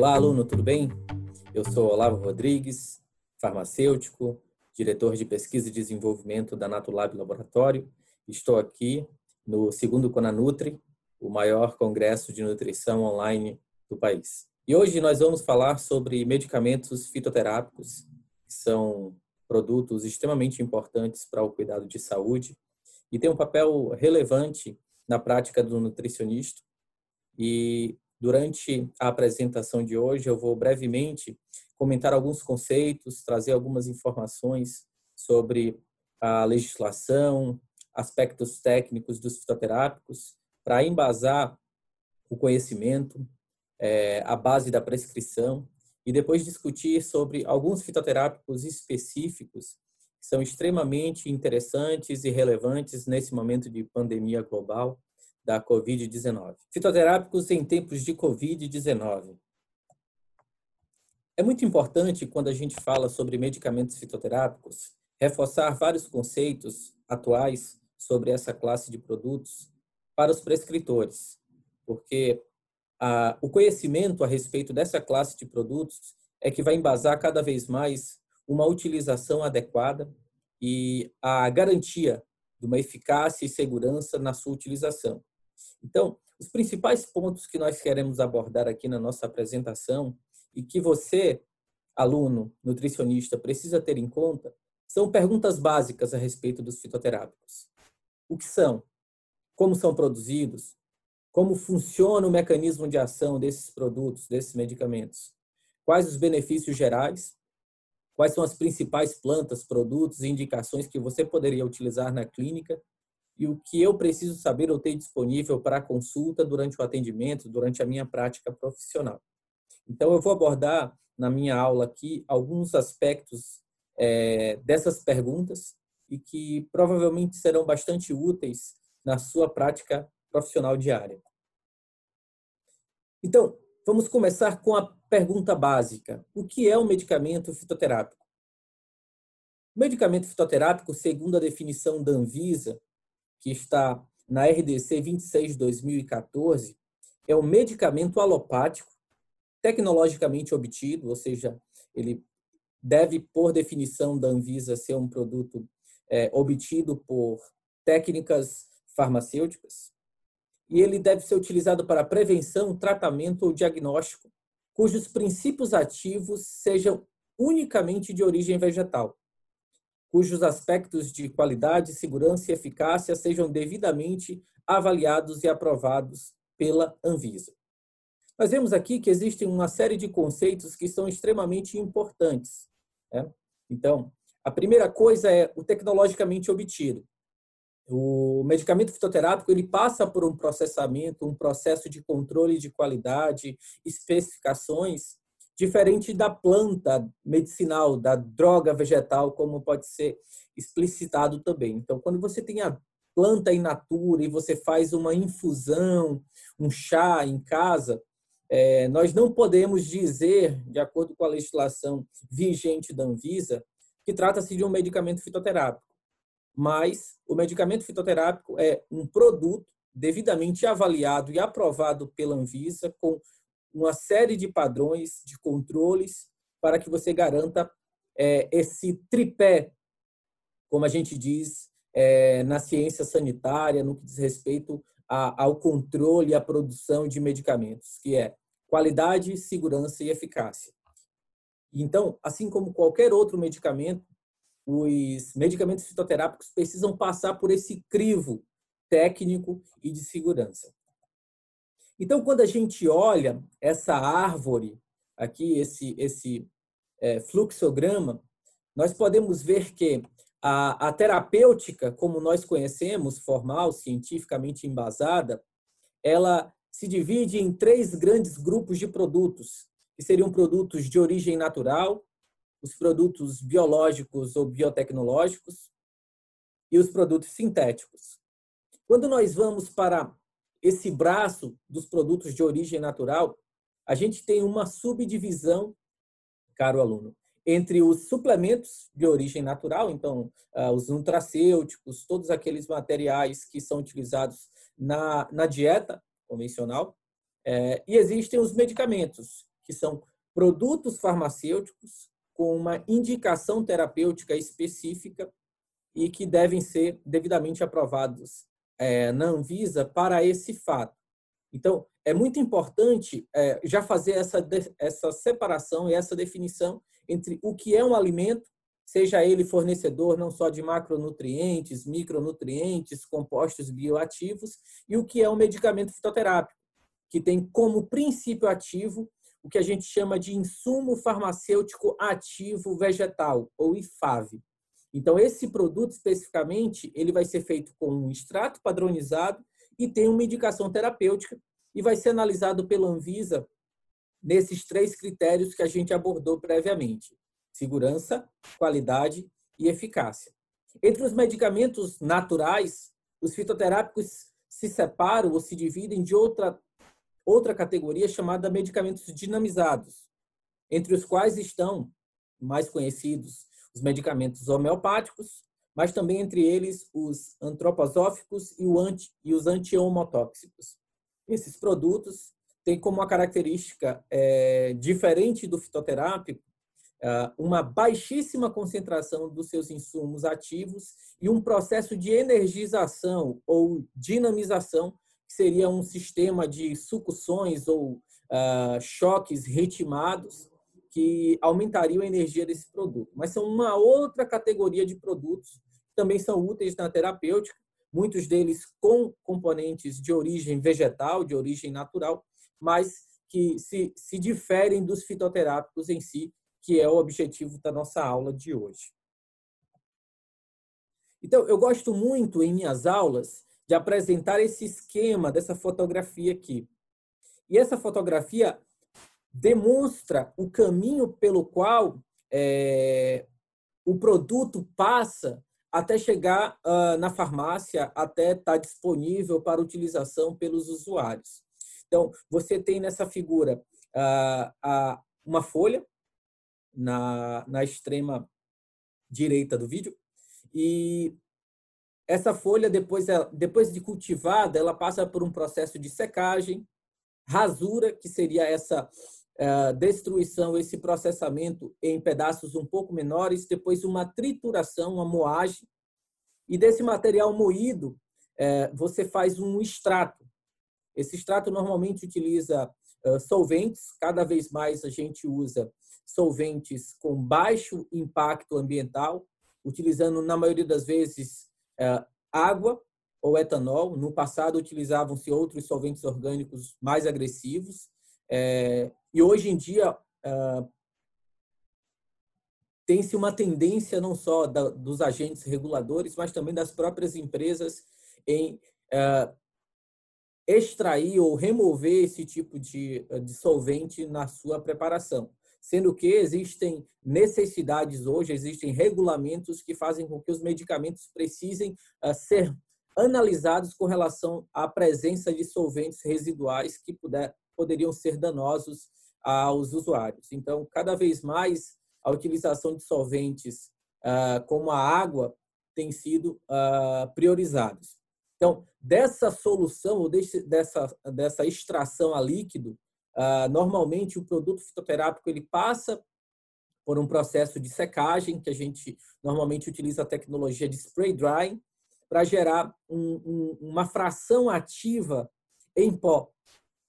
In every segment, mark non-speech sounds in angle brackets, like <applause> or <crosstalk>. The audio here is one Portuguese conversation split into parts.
Olá, aluno, tudo bem? Eu sou Olavo Rodrigues, farmacêutico, diretor de pesquisa e desenvolvimento da Natulab Laboratório. Estou aqui no segundo Conanutri, o maior congresso de nutrição online do país. E hoje nós vamos falar sobre medicamentos fitoterápicos, que são produtos extremamente importantes para o cuidado de saúde e têm um papel relevante na prática do nutricionista. E Durante a apresentação de hoje, eu vou brevemente comentar alguns conceitos, trazer algumas informações sobre a legislação, aspectos técnicos dos fitoterápicos, para embasar o conhecimento, é, a base da prescrição, e depois discutir sobre alguns fitoterápicos específicos que são extremamente interessantes e relevantes nesse momento de pandemia global da Covid-19. Fitoterápicos em tempos de Covid-19. É muito importante, quando a gente fala sobre medicamentos fitoterápicos, reforçar vários conceitos atuais sobre essa classe de produtos para os prescritores, porque a, o conhecimento a respeito dessa classe de produtos é que vai embasar cada vez mais uma utilização adequada e a garantia de uma eficácia e segurança na sua utilização. Então, os principais pontos que nós queremos abordar aqui na nossa apresentação e que você, aluno, nutricionista, precisa ter em conta são perguntas básicas a respeito dos fitoterápicos. O que são? Como são produzidos? Como funciona o mecanismo de ação desses produtos, desses medicamentos? Quais os benefícios gerais? Quais são as principais plantas, produtos e indicações que você poderia utilizar na clínica e o que eu preciso saber ou ter disponível para consulta durante o atendimento, durante a minha prática profissional. Então, eu vou abordar na minha aula aqui alguns aspectos é, dessas perguntas e que provavelmente serão bastante úteis na sua prática profissional diária. Então, vamos começar com a pergunta básica: o que é um medicamento fitoterápico? O medicamento fitoterápico, segundo a definição da Anvisa, que está na RDC 26/2014, é um medicamento alopático tecnologicamente obtido, ou seja, ele deve, por definição da Anvisa, ser um produto é, obtido por técnicas farmacêuticas, e ele deve ser utilizado para prevenção, tratamento ou diagnóstico, cujos princípios ativos sejam unicamente de origem vegetal, cujos aspectos de qualidade, segurança e eficácia sejam devidamente avaliados e aprovados pela Anvisa. Nós vemos aqui que existem uma série de conceitos que são extremamente importantes. Né? Então, a primeira coisa é o tecnologicamente obtido. O medicamento fitoterápico ele passa por um processamento, um processo de controle de qualidade, especificações diferente da planta medicinal, da droga vegetal, como pode ser explicitado também. Então, quando você tem a planta in natura e você faz uma infusão, um chá em casa, é, nós não podemos dizer, de acordo com a legislação vigente da Anvisa, que trata-se de um medicamento fitoterápico. Mas o medicamento fitoterápico é um produto devidamente avaliado e aprovado pela Anvisa com uma série de padrões, de controles, para que você garanta é, esse tripé, como a gente diz é, na ciência sanitária, no que diz respeito a, ao controle e à produção de medicamentos, que é qualidade, segurança e eficácia. Então, assim como qualquer outro medicamento, os medicamentos fitoterápicos precisam passar por esse crivo técnico e de segurança. Então, quando a gente olha essa árvore aqui, esse, esse é, fluxograma, nós podemos ver que a, a terapêutica, como nós conhecemos, formal, cientificamente embasada, ela se divide em três grandes grupos de produtos, que seriam produtos de origem natural, os produtos biológicos ou biotecnológicos e os produtos sintéticos. Quando nós vamos para esse braço dos produtos de origem natural, a gente tem uma subdivisão, caro aluno, entre os suplementos de origem natural, então ah, os nutracêuticos, todos aqueles materiais que são utilizados na, na dieta convencional, é, e existem os medicamentos, que são produtos farmacêuticos com uma indicação terapêutica específica e que devem ser devidamente aprovados é, na Anvisa para esse fato. Então, é muito importante é, já fazer essa, essa separação e essa definição entre o que é um alimento, seja ele fornecedor não só de macronutrientes, micronutrientes, compostos bioativos, e o que é um medicamento fitoterápico, que tem como princípio ativo o que a gente chama de insumo farmacêutico ativo vegetal, ou IFAV. Então, esse produto especificamente, ele vai ser feito com um extrato padronizado e tem uma indicação terapêutica e vai ser analisado pela Anvisa nesses três critérios que a gente abordou previamente: segurança, qualidade e eficácia. Entre os medicamentos naturais, os fitoterápicos se separam ou se dividem de outra outra categoria chamada medicamentos dinamizados, entre os quais estão mais conhecidos os medicamentos homeopáticos, mas também entre eles os antroposóficos e, anti, e os antiomotóxicos. Esses produtos têm como uma característica é, diferente do fitoterápico é, uma baixíssima concentração dos seus insumos ativos e um processo de energização ou dinamização, que seria um sistema de sucções ou uh, choques ritmados que aumentariam a energia desse produto. Mas são uma outra categoria de produtos que também são úteis na terapêutica, muitos deles com componentes de origem vegetal, de origem natural, mas que se, se diferem dos fitoterápicos em si, que é o objetivo da nossa aula de hoje. Então, eu gosto muito em minhas aulas de apresentar esse esquema dessa fotografia aqui. E essa fotografia demonstra o caminho pelo qual é, o produto passa até chegar uh, na farmácia, até estar tá disponível para utilização pelos usuários. Então, você tem nessa figura uh, uh, uma folha na, na extrema direita do vídeo e essa folha, depois, depois de cultivada, ela passa por um processo de secagem, rasura, que seria essa destruição, esse processamento em pedaços um pouco menores, depois uma trituração, uma moagem, e desse material moído, uh, você faz um extrato. Esse extrato normalmente utiliza uh, solventes, cada vez mais a gente usa solventes com baixo impacto ambiental, utilizando, na maioria das vezes, água ou etanol. No passado, utilizavam-se outros solventes orgânicos mais agressivos. É, e hoje em dia, uh, tem-se uma tendência não só da, dos agentes reguladores, mas também das próprias empresas em uh, extrair ou remover esse tipo de, de solvente na sua preparação. Sendo que existem necessidades hoje, existem regulamentos que fazem com que os medicamentos precisem ser analisados com relação à presença de solventes residuais que puder, poderiam ser danosos aos usuários. Então, cada vez mais a utilização de solventes uh, como a água tem sido uh, priorizados. Então, dessa solução ou dessa, dessa extração a líquido, uh, normalmente o produto fitoterápico ele passa por um processo de secagem, que a gente normalmente utiliza a tecnologia de spray drying, para gerar um, um, uma fração ativa em pó,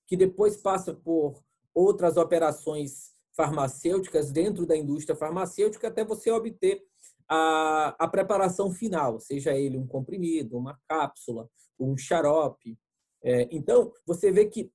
que depois passa por outras operações farmacêuticas dentro da indústria farmacêutica até você obter a, a preparação final, seja ele um comprimido, uma cápsula, um xarope. É, então, você vê que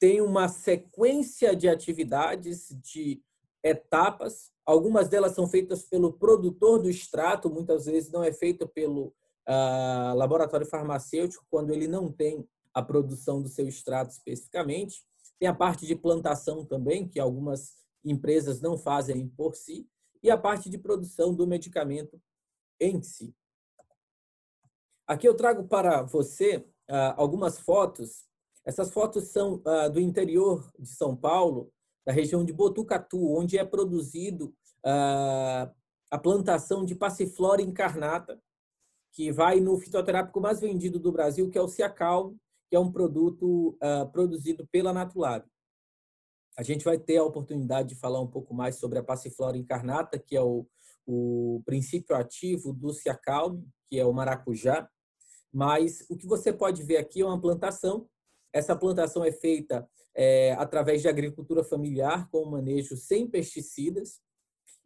tem uma sequência de atividades, de etapas. Algumas delas são feitas pelo produtor do extrato, muitas vezes não é feita pelo uh, laboratório farmacêutico, quando ele não tem a produção do seu extrato especificamente. Tem a parte de plantação também, que algumas empresas não fazem por si, e a parte de produção do medicamento em si. Aqui eu trago para você uh, algumas fotos. Essas fotos são uh, do interior de São Paulo, da região de Botucatu, onde é produzido uh, a plantação de passiflora incarnata, que vai no fitoterápico mais vendido do Brasil, que é o Ciacal, que é um produto uh, produzido pela Natulab. A gente vai ter a oportunidade de falar um pouco mais sobre a passiflora incarnata, que é o, o princípio ativo do ciacalme, que é o maracujá. Mas o que você pode ver aqui é uma plantação. Essa plantação é feita é, através de agricultura familiar, com manejo sem pesticidas.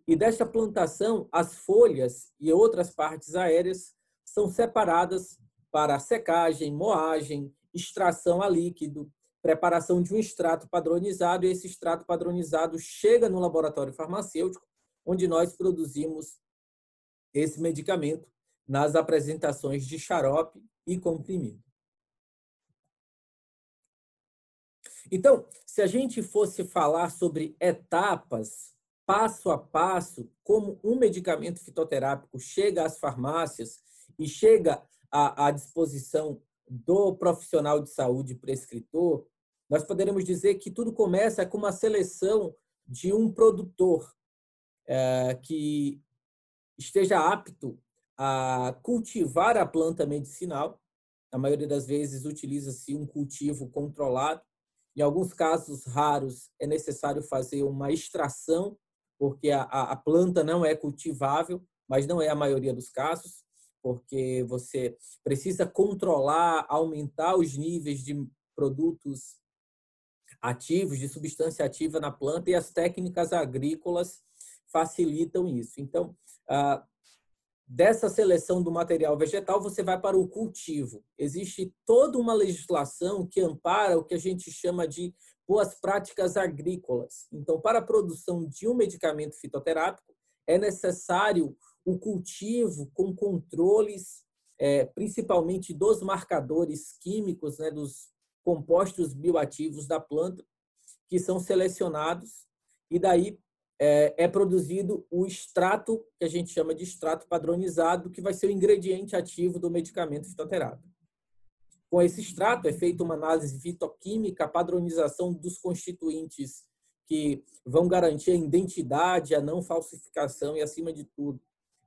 E desta plantação, as folhas e outras partes aéreas são separadas para secagem, moagem, extração a líquido, preparação de um extrato padronizado, e esse extrato padronizado chega no laboratório farmacêutico, onde nós produzimos esse medicamento nas apresentações de xarope e comprimido. Então, se a gente fosse falar sobre etapas, passo a passo, como um medicamento fitoterápico chega às farmácias e chega à, à disposição do profissional de saúde prescritor, nós poderemos dizer que tudo começa com uma seleção de um produtor é, que esteja apto a cultivar a planta medicinal. Na maioria das vezes utiliza-se um cultivo controlado em alguns casos raros, é necessário fazer uma extração, porque a, a planta não é cultivável, mas não é a maioria dos casos, porque você precisa controlar, aumentar os níveis de produtos ativos, de substância ativa na planta, e as técnicas agrícolas facilitam isso. Então, ah, dessa seleção do material vegetal, você vai para o cultivo. Existe toda uma legislação que ampara o que a gente chama de boas práticas agrícolas. Então, para a produção de um medicamento fitoterápico, é necessário o cultivo com controles, é, principalmente dos marcadores químicos, né, dos compostos bioativos da planta, que são selecionados, e daí é, é, produzido o extrato, que a gente chama de extrato padronizado, que vai ser o ingrediente ativo do medicamento fitoterápico. Com esse extrato é feita uma análise fitoquímica, padronização dos constituintes que vão garantir a identidade, a não falsificação e, acima de tudo,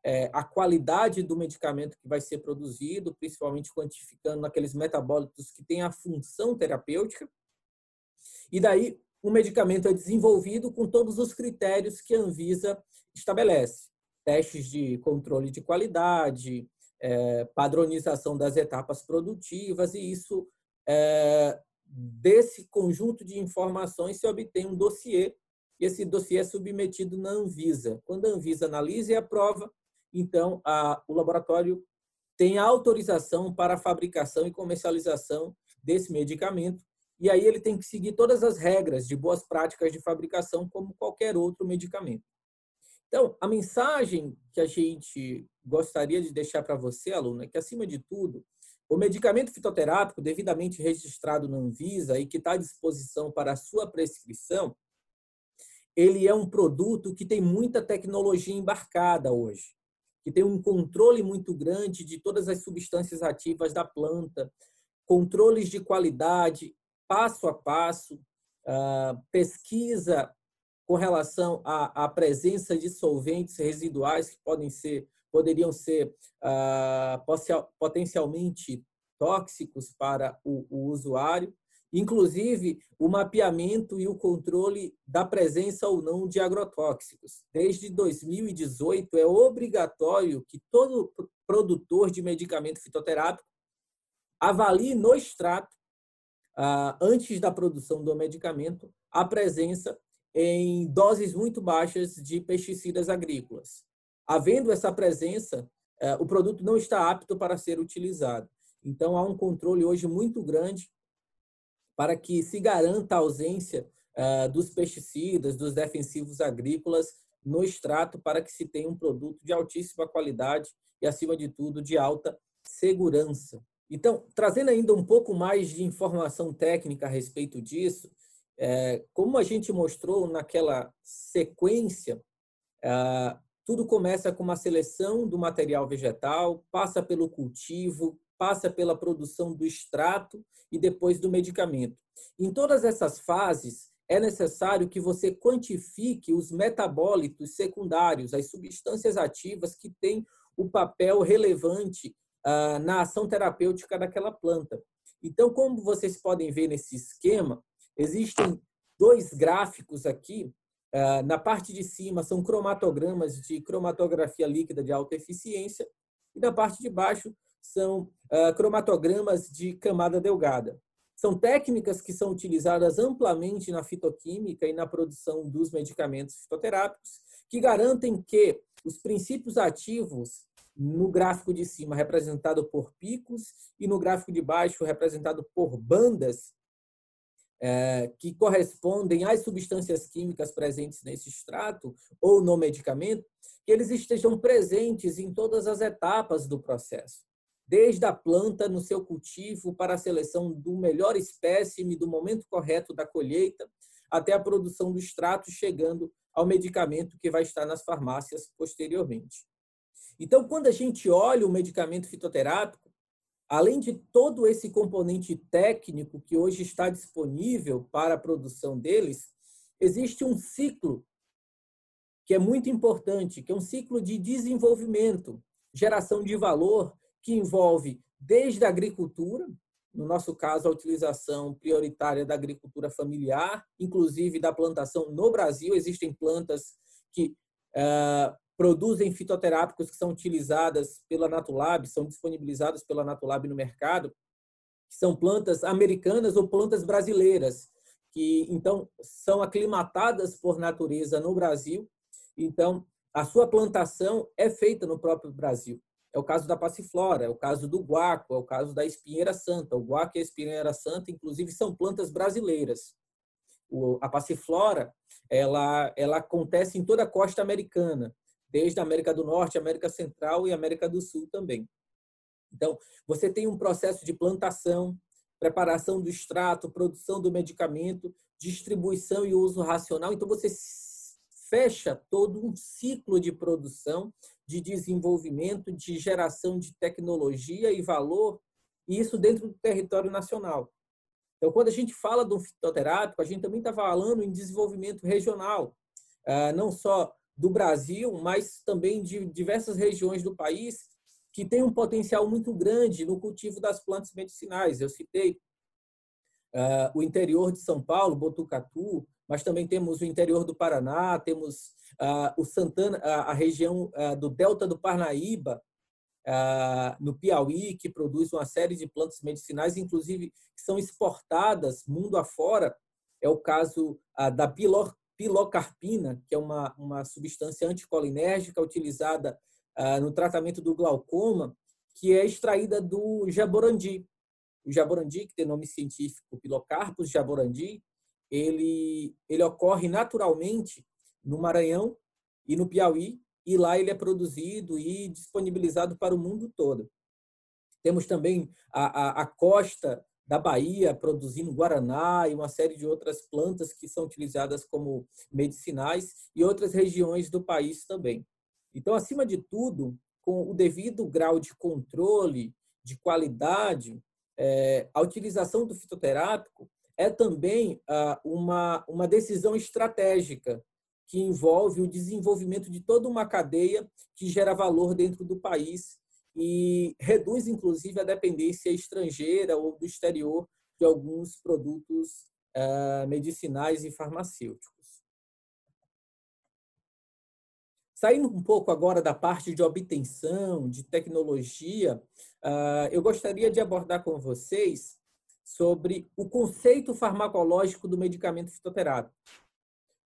é, a qualidade do medicamento que vai ser produzido, principalmente quantificando aqueles metabólitos que têm a função terapêutica. E daí o medicamento é desenvolvido com todos os critérios que a Anvisa estabelece. Testes de controle de qualidade, é, padronização das etapas produtivas, e isso, é, desse conjunto de informações, se obtém um dossiê, e esse dossiê é submetido na Anvisa. Quando a Anvisa analisa e aprova, então a, o laboratório tem autorização para a fabricação e comercialização desse medicamento, e aí ele tem que seguir todas as regras de boas práticas de fabricação, como qualquer outro medicamento. Então, a mensagem que a gente gostaria de deixar para você, aluno, é que, acima de tudo, o medicamento fitoterápico devidamente registrado na Anvisa e que está à disposição para a sua prescrição, ele é um produto que tem muita tecnologia embarcada hoje, que tem um controle muito grande de todas as substâncias ativas da planta, controles de qualidade, passo a passo, ah, pesquisa com relação à, presença de solventes residuais que podem ser, poderiam ser ah, potencialmente tóxicos para o usuário, inclusive o mapeamento e o controle da presença ou não de agrotóxicos. Desde 2018 é obrigatório que todo produtor de medicamento fitoterápico avalie no extrato antes da produção do medicamento, a presença em doses muito baixas de pesticidas agrícolas. Havendo essa presença, é, o produto não está apto para ser utilizado. Então, há um controle hoje muito grande para que se garanta a ausência é, dos pesticidas, dos defensivos agrícolas no extrato, para que se tenha um produto de altíssima qualidade e, acima de tudo, de alta segurança. Então, trazendo ainda um pouco mais de informação técnica a respeito disso, é, como a gente mostrou naquela sequência, é, tudo começa com uma seleção do material vegetal, passa pelo cultivo, passa pela produção do extrato e depois do medicamento. Em todas essas fases, é necessário que você quantifique os metabólitos secundários, as substâncias ativas que têm o papel relevante ah, na ação terapêutica daquela planta. Então, como vocês podem ver nesse esquema, existem dois gráficos aqui. Uh, na parte de cima são cromatogramas de cromatografia líquida de alta eficiência e na parte de baixo são uh, cromatogramas de camada delgada. São técnicas que são utilizadas amplamente na fitoquímica e na produção dos medicamentos fitoterápicos, que garantem que os princípios ativos no gráfico de cima representado por picos e no gráfico de baixo representado por bandas é, que correspondem às substâncias químicas presentes nesse extrato ou no medicamento, que eles estejam presentes em todas as etapas do processo, desde a planta no seu cultivo para a seleção do melhor espécime, do momento correto da colheita, até a produção do extrato, chegando ao medicamento que vai estar nas farmácias posteriormente. Então, quando a gente olha o medicamento fitoterápico, além de todo esse componente técnico que hoje está disponível para a produção deles, existe um ciclo que é muito importante, que é um ciclo de desenvolvimento, geração de valor, que envolve desde a agricultura, no nosso caso, a utilização prioritária da agricultura familiar, inclusive da plantação no Brasil. Existem plantas que uh, produzem fitoterápicos que são utilizadas pela Natulab, são disponibilizadas pela Natulab no mercado, que são plantas americanas ou plantas brasileiras, que então são aclimatadas por natureza no Brasil. Então, a sua plantação é feita no próprio Brasil. É o caso da passiflora, é o caso do guaco, é o caso da espinheira santa. O guaco e a espinheira santa, inclusive, são plantas brasileiras. a passiflora, ela, ela acontece em toda a costa americana desde a América do Norte, América Central e América do Sul também. Então, você tem um processo de plantação, preparação do extrato, produção do medicamento, distribuição e uso racional. Então, você fecha todo um ciclo de produção, de desenvolvimento, de geração de tecnologia e valor, e isso dentro do território nacional. Então, quando a gente fala do fitoterápico, a gente também está falando em desenvolvimento regional, ah, não só do Brasil, mas também de diversas regiões do país que tem um potencial muito grande no cultivo das plantas medicinais. Eu citei uh, o interior de São Paulo, Botucatu, mas também temos o interior do Paraná, temos o Santana, a, região uh, do Delta do Parnaíba, no Piauí, que produz uma série de plantas medicinais, inclusive que são exportadas mundo afora. É o caso da pilocarpina, que é uma, uma substância anticolinérgica utilizada ah, no tratamento do glaucoma, que é extraída do jaborandi. O jaborandi, que tem nome científico Pilocarpus jaborandi, ele, ele ocorre naturalmente no Maranhão e no Piauí, e lá ele é produzido e disponibilizado para o mundo todo. Temos também a, a, a costa da Bahia produzindo guaraná e uma série de outras plantas que são utilizadas como medicinais e outras regiões do país também. Então, acima de tudo, com o devido grau de controle, de qualidade, é, a utilização do fitoterápico é também ah, uma, uma decisão estratégica que envolve o desenvolvimento de toda uma cadeia que gera valor dentro do país e reduz, inclusive, a dependência estrangeira ou do exterior de alguns produtos uh, medicinais e farmacêuticos. Saindo um pouco agora da parte de obtenção, de tecnologia, uh, eu gostaria de abordar com vocês sobre o conceito farmacológico do medicamento fitoterápico.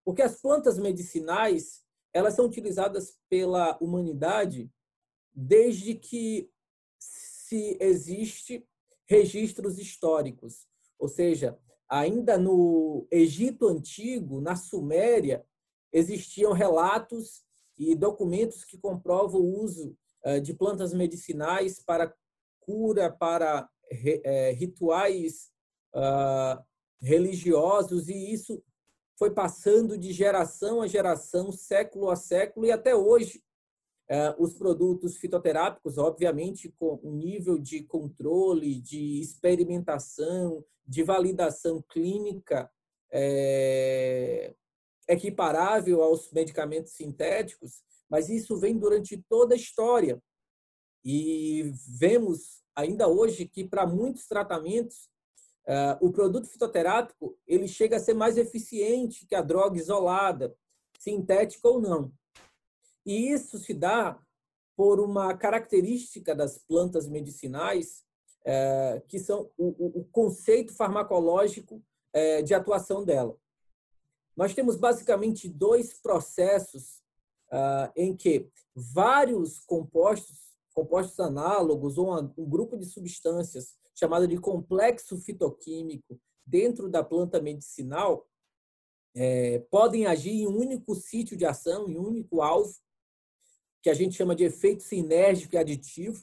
Porque as plantas medicinais, elas são utilizadas pela humanidade desde que se existe registros históricos, ou seja, ainda no Egito antigo, na Suméria, existiam relatos e documentos que comprovam o uso eh, de plantas medicinais para cura, para eh, rituais ah, religiosos, e isso foi passando de geração a geração, século a século, e até hoje é, os produtos fitoterápicos, obviamente, com um nível de controle, de experimentação, de validação clínica é, equiparável aos medicamentos sintéticos, mas isso vem durante toda a história. E vemos ainda hoje que, para muitos tratamentos, o produto fitoterápico ele chega a ser mais eficiente que a droga isolada, sintética ou não. E isso se dá por uma característica das plantas medicinais, é, que são o, conceito farmacológico é, de atuação dela. Nós temos basicamente dois processos ah, em que vários compostos, compostos análogos ou um grupo de substâncias chamado de complexo fitoquímico dentro da planta medicinal é, podem agir em um único sítio de ação, em um único alvo, que a gente chama de efeito sinérgico e aditivo,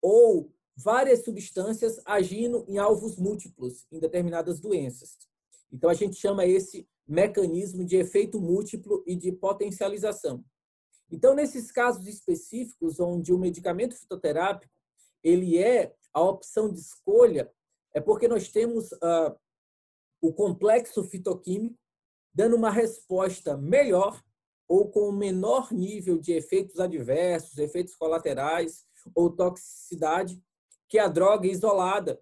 ou várias substâncias agindo em alvos múltiplos em determinadas doenças. Então a gente chama esse mecanismo de efeito múltiplo e de potencialização. Então nesses casos específicos onde o medicamento fitoterápico ele é a opção de escolha, é porque nós temos uh, o complexo fitoquímico dando uma resposta melhor ou com menor nível de efeitos adversos, efeitos colaterais ou toxicidade que a droga isolada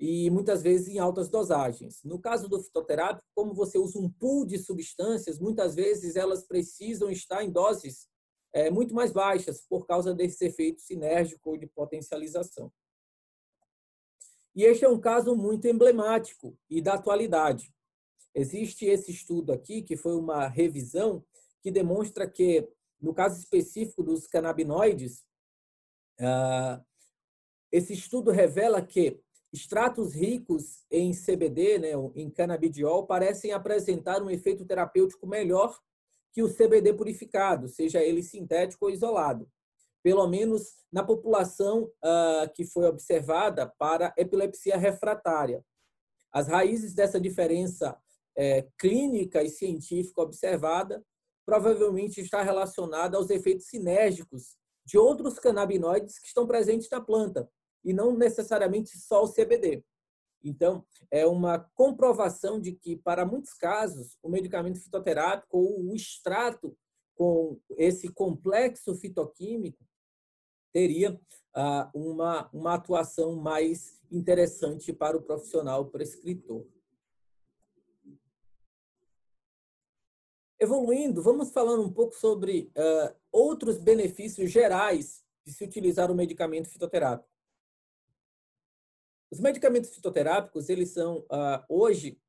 e muitas vezes em altas dosagens. No caso do fitoterápico, como você usa um pool de substâncias, muitas vezes elas precisam estar em doses é, muito mais baixas por causa desse efeito sinérgico ou de potencialização. E este é um caso muito emblemático e da atualidade. Existe esse estudo aqui, que foi uma revisão que demonstra que, no caso específico dos canabinoides, uh, esse estudo revela que extratos ricos em CBD, né, em canabidiol, parecem apresentar um efeito terapêutico melhor que o CBD purificado, seja ele sintético ou isolado, pelo menos na população uh, que foi observada para epilepsia refratária. As raízes dessa diferença é, clínica e científica observada provavelmente está relacionada aos efeitos sinérgicos de outros canabinoides que estão presentes na planta, e não necessariamente só o CBD. Então, é uma comprovação de que, para muitos casos, o medicamento fitoterápico ou o extrato com esse complexo fitoquímico teria ah, uma, uma atuação mais interessante para o profissional prescritor. Evoluindo, vamos falando um pouco sobre uh, outros benefícios gerais de se utilizar o medicamento fitoterápico. Os medicamentos fitoterápicos, eles são, uh, hoje,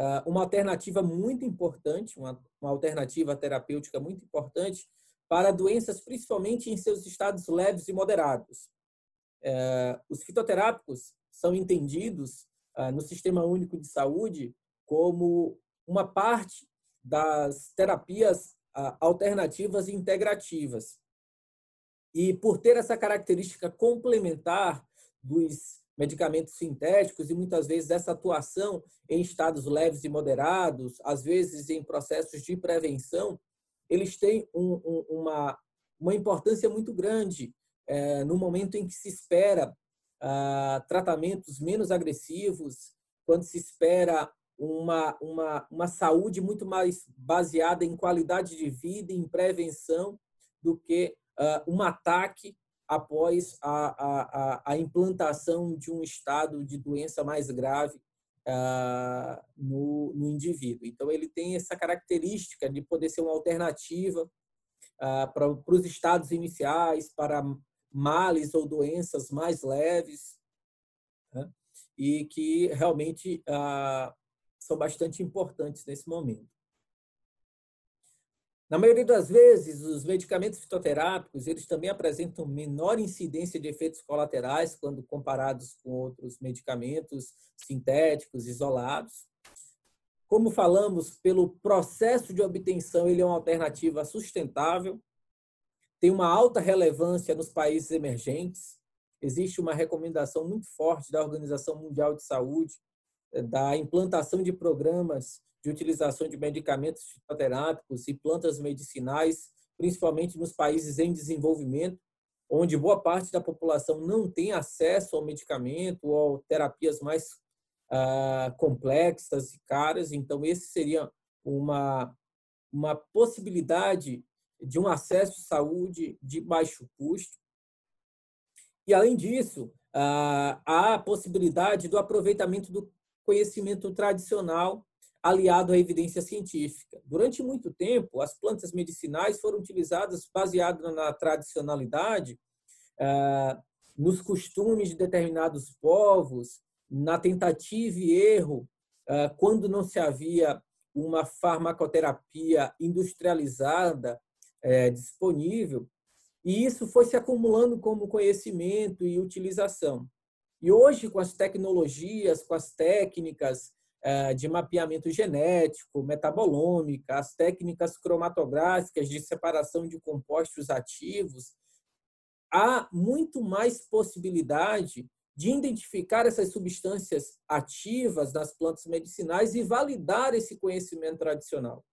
uh, uma alternativa muito importante, uma, uma alternativa terapêutica muito importante para doenças, principalmente em seus estados leves e moderados. Uh, os fitoterápicos são entendidos no Sistema Único de Saúde como uma parte das terapias alternativas e integrativas. E por ter essa característica complementar dos medicamentos sintéticos e muitas vezes essa atuação em estados leves e moderados, às vezes em processos de prevenção, eles têm um, um, uma, uma importância muito grande é, no momento em que se espera ah, tratamentos menos agressivos, quando se espera uma, uma, uma saúde muito mais baseada em qualidade de vida, em prevenção, do que uh, um ataque após a, a, a, implantação de um estado de doença mais grave uh, no, no indivíduo. Então, ele tem essa característica de poder ser uma alternativa uh, para, os estados iniciais, para males ou doenças mais leves, né? e que realmente uh, são bastante importantes nesse momento. Na maioria das vezes, os medicamentos fitoterápicos eles também apresentam menor incidência de efeitos colaterais quando comparados com outros medicamentos sintéticos isolados. Como falamos, pelo processo de obtenção, ele é uma alternativa sustentável, tem uma alta relevância nos países emergentes. Existe uma recomendação muito forte da Organização Mundial de Saúde da implantação de programas de utilização de medicamentos fitoterápicos e plantas medicinais, principalmente nos países em desenvolvimento, onde boa parte da população não tem acesso ao medicamento ou terapias mais ah, complexas e caras. Então, esse seria uma, uma possibilidade de um acesso à saúde de baixo custo. E, além disso, a possibilidade do aproveitamento do conhecimento tradicional aliado à evidência científica. Durante muito tempo, as plantas medicinais foram utilizadas baseadas na tradicionalidade, nos costumes de determinados povos, na tentativa e erro, quando não se havia uma farmacoterapia industrializada é, disponível, e isso foi se acumulando como conhecimento e utilização. E hoje, com as tecnologias, com as técnicas de mapeamento genético, metabolômica, as técnicas cromatográficas de separação de compostos ativos, há muito mais possibilidade de identificar essas substâncias ativas nas plantas medicinais e validar esse conhecimento tradicional.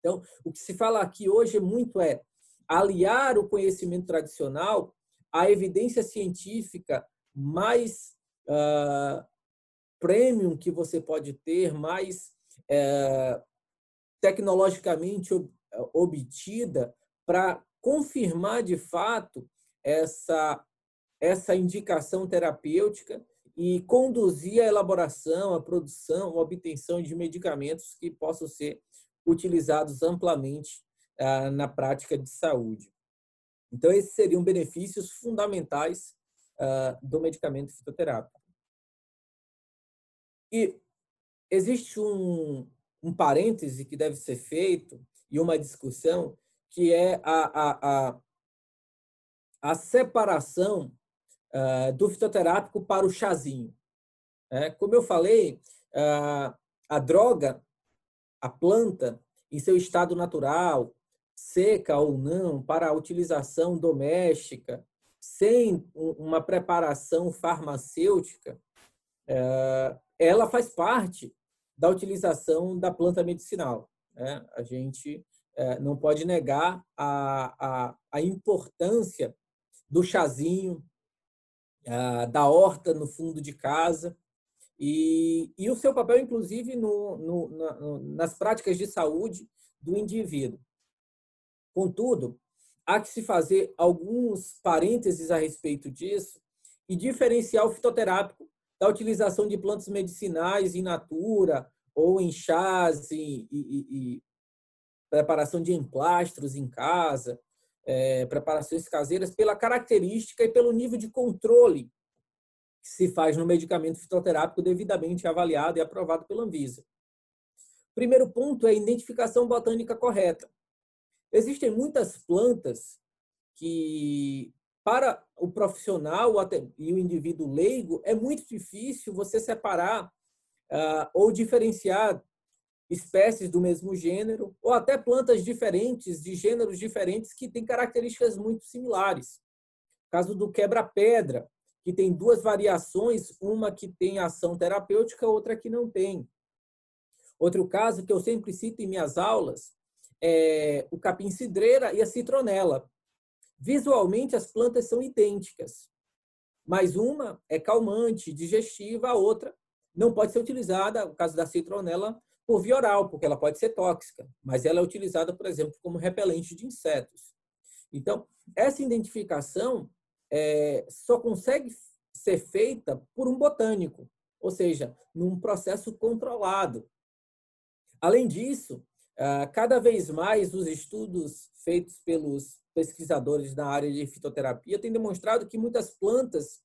Então, o que se fala aqui hoje muito é aliar o conhecimento tradicional à evidência científica mais uh, premium que você pode ter, mais uh, tecnologicamente ob obtida, para confirmar de fato essa essa indicação terapêutica e conduzir a elaboração, a produção, a obtenção de medicamentos que possam ser utilizados amplamente ah, na prática de saúde. Então, esses seriam benefícios fundamentais ah, do medicamento fitoterápico. E existe um, um parêntese que deve ser feito e uma discussão que é a, a, a, a separação uh, do fitoterápico para o chazinho. É, como eu falei, uh, a droga, a planta, em seu estado natural, seca ou não, para a utilização doméstica, sem uma preparação farmacêutica, uh, ela faz parte da utilização da planta medicinal. Né? A gente não pode negar a, a, a importância do chazinho, da horta no fundo de casa e, e o seu papel, inclusive, no, no, na, nas práticas de saúde do indivíduo. Contudo, há que se fazer alguns parênteses a respeito disso e diferenciar o fitoterápico da utilização de plantas medicinais in natura ou em chás e, e, e preparação de emplastros em casa, é, preparações caseiras pela característica e pelo nível de controle que se faz no medicamento fitoterápico devidamente avaliado e aprovado pela Anvisa. Primeiro ponto é a identificação botânica correta. Existem muitas plantas que, para o profissional e o indivíduo leigo, é muito difícil você separar uh, ou diferenciar espécies do mesmo gênero, ou até plantas diferentes, de gêneros diferentes, que têm características muito similares. Caso do quebra-pedra, que tem duas variações, uma que tem ação terapêutica, outra que não tem. Outro caso que eu sempre cito em minhas aulas é o capim-cidreira e a citronela. Visualmente, as plantas são idênticas, mas uma é calmante, digestiva, a outra não pode ser utilizada, no caso da citronela, por via oral, porque ela pode ser tóxica, mas ela é utilizada, por exemplo, como repelente de insetos. Então, essa identificação é, só consegue ser feita por um botânico, ou seja, num processo controlado. Além disso, ah, cada vez mais os estudos feitos pelos pesquisadores na área de fitoterapia têm demonstrado que muitas plantas,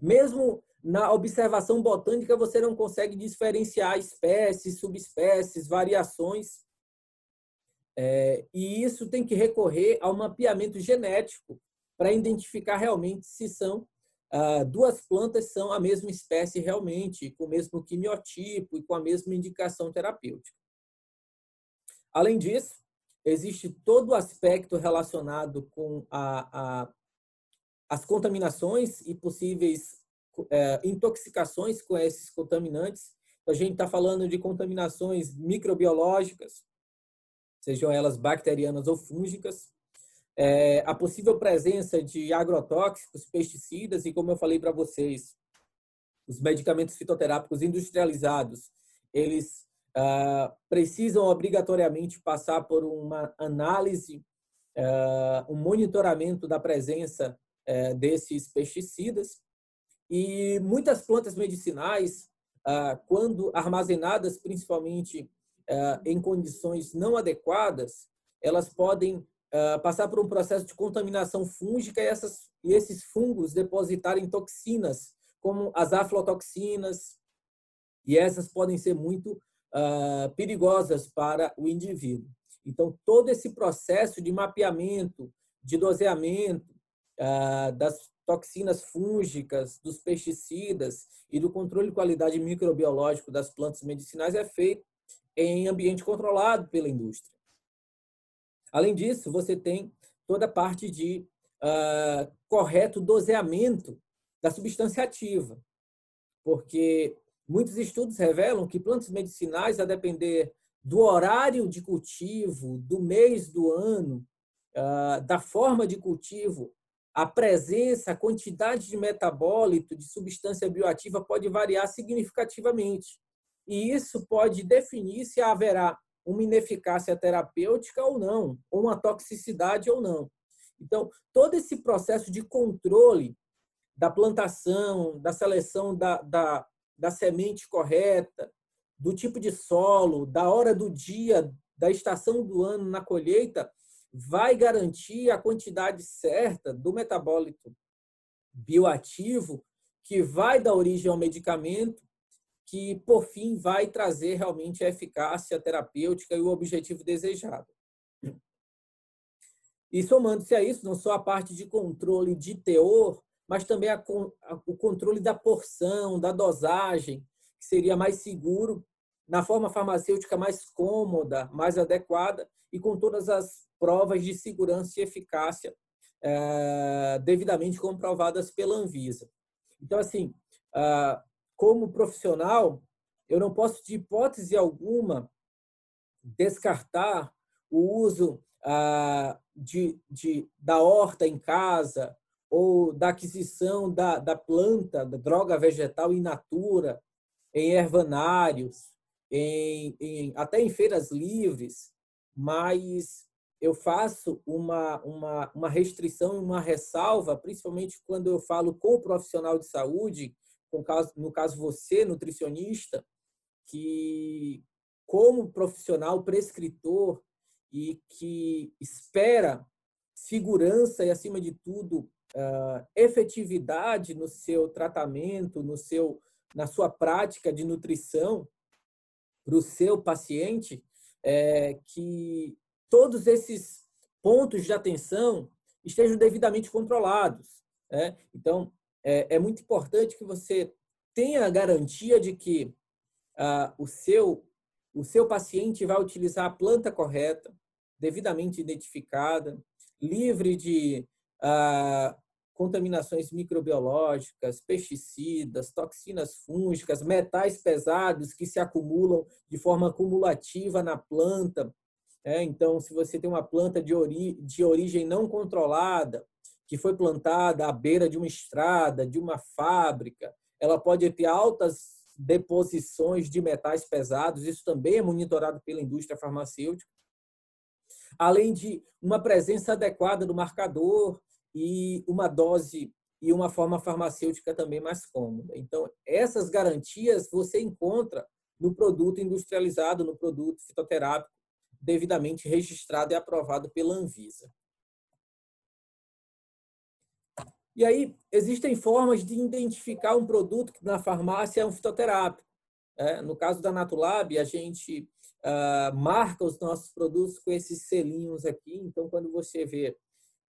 mesmo na observação botânica, você não consegue diferenciar espécies, subespécies, variações. É, e isso tem que recorrer ao mapeamento genético para identificar realmente se são ah, duas plantas são a mesma espécie realmente, com o mesmo quimiotipo e com a mesma indicação terapêutica. Além disso, existe todo o aspecto relacionado com a, a, as contaminações e possíveis é, intoxicações com esses contaminantes. A gente está falando de contaminações microbiológicas, sejam elas bacterianas ou fúngicas, é, a possível presença de agrotóxicos, pesticidas e, como eu falei para vocês, os medicamentos fitoterápicos industrializados, eles ah, precisam obrigatoriamente passar por uma análise, ah, um monitoramento da presença eh, desses pesticidas. E muitas plantas medicinais, ah, quando armazenadas principalmente em condições não adequadas, elas podem passar por um processo de contaminação fúngica e, essas, e esses fungos depositarem toxinas, como as aflotoxinas, e essas podem ser muito perigosas para o indivíduo. Então, todo esse processo de mapeamento, de doseamento das toxinas fúngicas, dos pesticidas e do controle de qualidade microbiológico das plantas medicinais é feito em ambiente controlado pela indústria. Além disso, você tem toda a parte de uh, correto doseamento da substância ativa, porque muitos estudos revelam que plantas medicinais, a depender do horário de cultivo, do mês do ano, uh, da forma de cultivo, a presença, a quantidade de metabólito, de substância bioativa pode variar significativamente. E isso pode definir se haverá uma ineficácia terapêutica ou não, ou uma toxicidade ou não. Então, todo esse processo de controle da plantação, da seleção da, da, da semente correta, do tipo de solo, da hora do dia, da estação do ano na colheita, vai garantir a quantidade certa do metabólito bioativo que vai dar origem ao medicamento, que por fim vai trazer realmente a eficácia terapêutica e o objetivo desejado. E somando-se a isso, não só a parte de controle de teor, mas também a, a, o controle da porção, da dosagem, que seria mais seguro, na forma farmacêutica mais cômoda, mais adequada e com todas as provas de segurança e eficácia é, devidamente comprovadas pela Anvisa. Então, assim, ah, como profissional, eu não posso, de hipótese alguma, descartar o uso ah, de, de, da horta em casa ou da aquisição da, da planta, da droga vegetal in natura, em ervanários, em, em, até em feiras livres, mas eu faço uma, uma, uma restrição, uma ressalva, principalmente quando eu falo com o profissional de saúde, caso, no caso você, nutricionista, que como profissional prescritor e que espera segurança e, acima de tudo, uh, efetividade no seu tratamento, no seu, na sua prática de nutrição para o seu paciente, é, que todos esses pontos de atenção estejam devidamente controlados. Né? Então, é, é, muito importante que você tenha a garantia de que o, seu, o seu paciente vai utilizar a planta correta, devidamente identificada, livre de contaminações microbiológicas, pesticidas, toxinas fúngicas, metais pesados que se acumulam de forma acumulativa na planta, é, então, se você tem uma planta de, ori de origem não controlada, que foi plantada à beira de uma estrada, de uma fábrica, ela pode ter altas deposições de metais pesados, isso também é monitorado pela indústria farmacêutica. Além de uma presença adequada do marcador e uma dose e uma forma farmacêutica também mais cômoda. Então, essas garantias você encontra no produto industrializado, no produto fitoterápico devidamente registrado e aprovado pela Anvisa. E aí, existem formas de identificar um produto que na farmácia é um fitoterápico. É, no caso da Natulab, a gente uh, marca os nossos produtos com esses selinhos aqui. Então, quando você vê